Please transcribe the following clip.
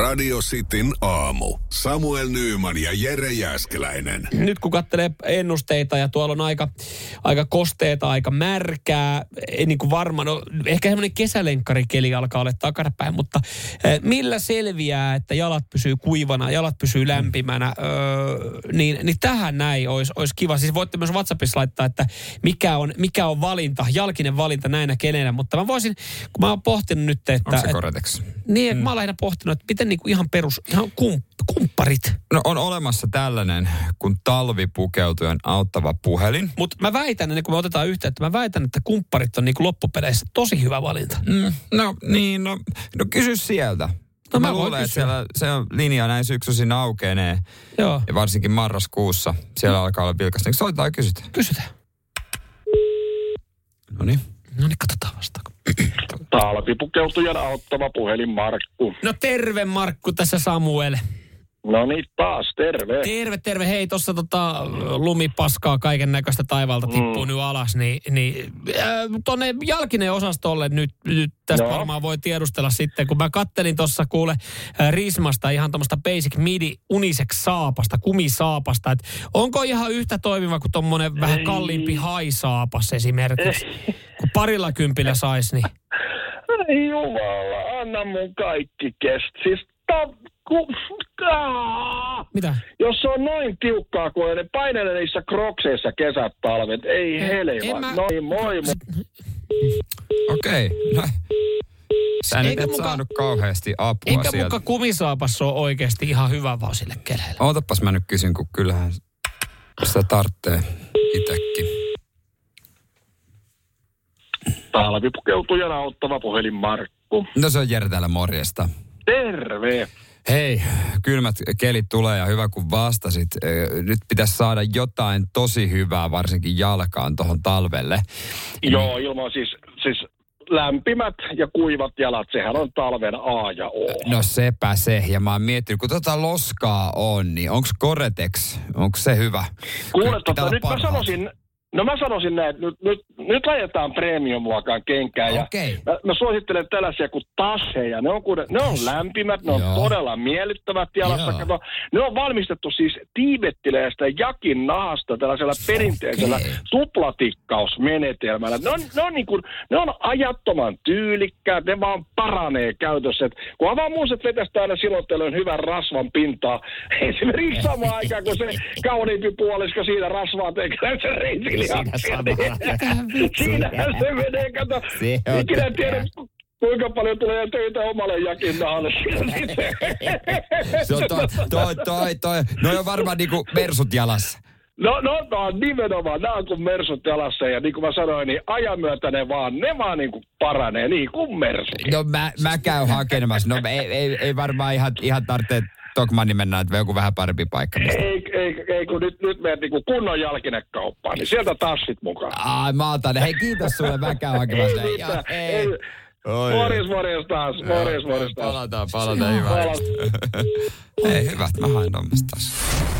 Radio Cityn aamu. Samuel Nyyman ja Jere Jäskeläinen. Nyt kun katselee ennusteita ja tuolla on aika, aika kosteeta, aika märkää, ei niin kuin varma, no ehkä semmoinen kesälenkkarikeli alkaa olla takanapäin, mutta eh, millä selviää, että jalat pysyy kuivana, jalat pysyy lämpimänä, öö, niin, niin tähän näin olisi, olisi kiva. Siis voitte myös WhatsAppissa laittaa, että mikä on, mikä on valinta, jalkinen valinta näinä kenenä, mutta mä voisin, kun mä oon pohtinut nyt, että... Onko se? Niin, mm. mä oon lähinnä pohtinut, että miten niinku ihan perus, ihan kump, kumpparit. No on olemassa tällainen kuin talvipukeutujan auttava puhelin. Mutta mä väitän, ennen kuin me otetaan yhteyttä, mä väitän, että kumpparit on niinku loppupeleissä tosi hyvä valinta. Mm, no niin, no, no kysy sieltä. No mä, mä luulen, että siellä se on linja näin syksyisin aukenee. Joo, Ja varsinkin marraskuussa siellä alkaa olla vilkasta. Soitetaan ja kysytään. kysytään. No niin. No niin, katsotaan vastaako. Talvipukeutujan auttava puhelin Markku. No terve Markku, tässä Samuel. No niin, taas terve. Terve, terve. Hei, tuossa tota, lumipaskaa kaiken näköistä taivaalta tippuu mm. nyt alas, niin, niin äh, tuonne jalkinen osastolle nyt, nyt tästä Joo. varmaan voi tiedustella sitten, kun mä kattelin tuossa kuule äh, Rismasta ihan tuommoista basic midi unisex saapasta, kumisaapasta, että onko ihan yhtä toimiva kuin tuommoinen vähän kalliimpi haisaapas esimerkiksi, kun parilla kympillä sais, niin Jumala, anna mun kaikki kest. Siis ta, mitä? jos se on noin tiukkaa kuin ne painelee niissä krokseissa kesät talvet, ei En helma. mä- No niin, moi. moi. Okei. No. Sä nyt et muka- saanut kauheasti apua Eikä sieltä. muka kumisaapas ole oikeasti ihan hyvä vaan sille keleille. Ootapas mä nyt kysyn, kun kyllähän sitä tarvitsee itekin. Talvipukeutujan auttava puhelin Markku. No se on Jere täällä morjesta. Terve. Hei, kylmät kelit tulee ja hyvä kun vastasit. Nyt pitäisi saada jotain tosi hyvää varsinkin jalkaan tuohon talvelle. Joo, ilman siis, siis lämpimät ja kuivat jalat, sehän on talven A ja O. No sepä se. Ja mä oon miettinyt, kun tota loskaa on, niin onko Koretex, onko se hyvä? Kuule, tota, nyt mä sanoisin, no mä sanoisin näin, että nyt, nyt, nyt laitetaan premium-luokan kenkään. Ja Okei. mä, mä, suosittelen tällaisia kuin tasseja. Ne on, kuule, ne on lämpimät, ne on Joo. todella miellyttävät jalassa. Kato, ne on valmistettu siis tiibettiläistä jakin nahasta tällaisella perinteisellä Okei. tuplatikkausmenetelmällä. Ne on, ne on, niin kuin, ne on ajattoman tyylikkäät, ne vaan paranee käytössä. Et kun avaamuuset vetästää aina silloin tällöin hyvän rasvan pintaa, esimerkiksi samaan aikaan kun se kauniimpi puoliska siinä rasvaa tekee se reisiliaksia. Siinähän se menee, kato. Ikinä tiedä, kuinka paljon tulee töitä omalle jakin nahalle. Se on toi, toi, toi, toi. No on varmaan niinku mersut jalassa. No, no, no nimenomaan. Nämä on kuin mersut jalassa ja niin kuin mä sanoin, niin ajan myötä ne vaan, ne vaan niin kuin paranee, niin kuin mersut. No mä, mä käyn hakemassa. No ei, ei, ei varmaan ihan, ihan tarvitse Tokmanni mennä, että joku vähän parempi paikka. Mistä. Ei, ei, ei kun nyt, nyt menet niin kuin kunnon jalkinekauppaan, niin sieltä tassit mukaan. Ai mä otan. ne. Hei kiitos sulle, mä käyn hakemassa. Ei mitään, Joo, ei. Oi. Morjes, morjes taas, morjes, morjes taas. Palataan, palataan. Hyvä. Palataan. Ei, hyvä, mä hain taas.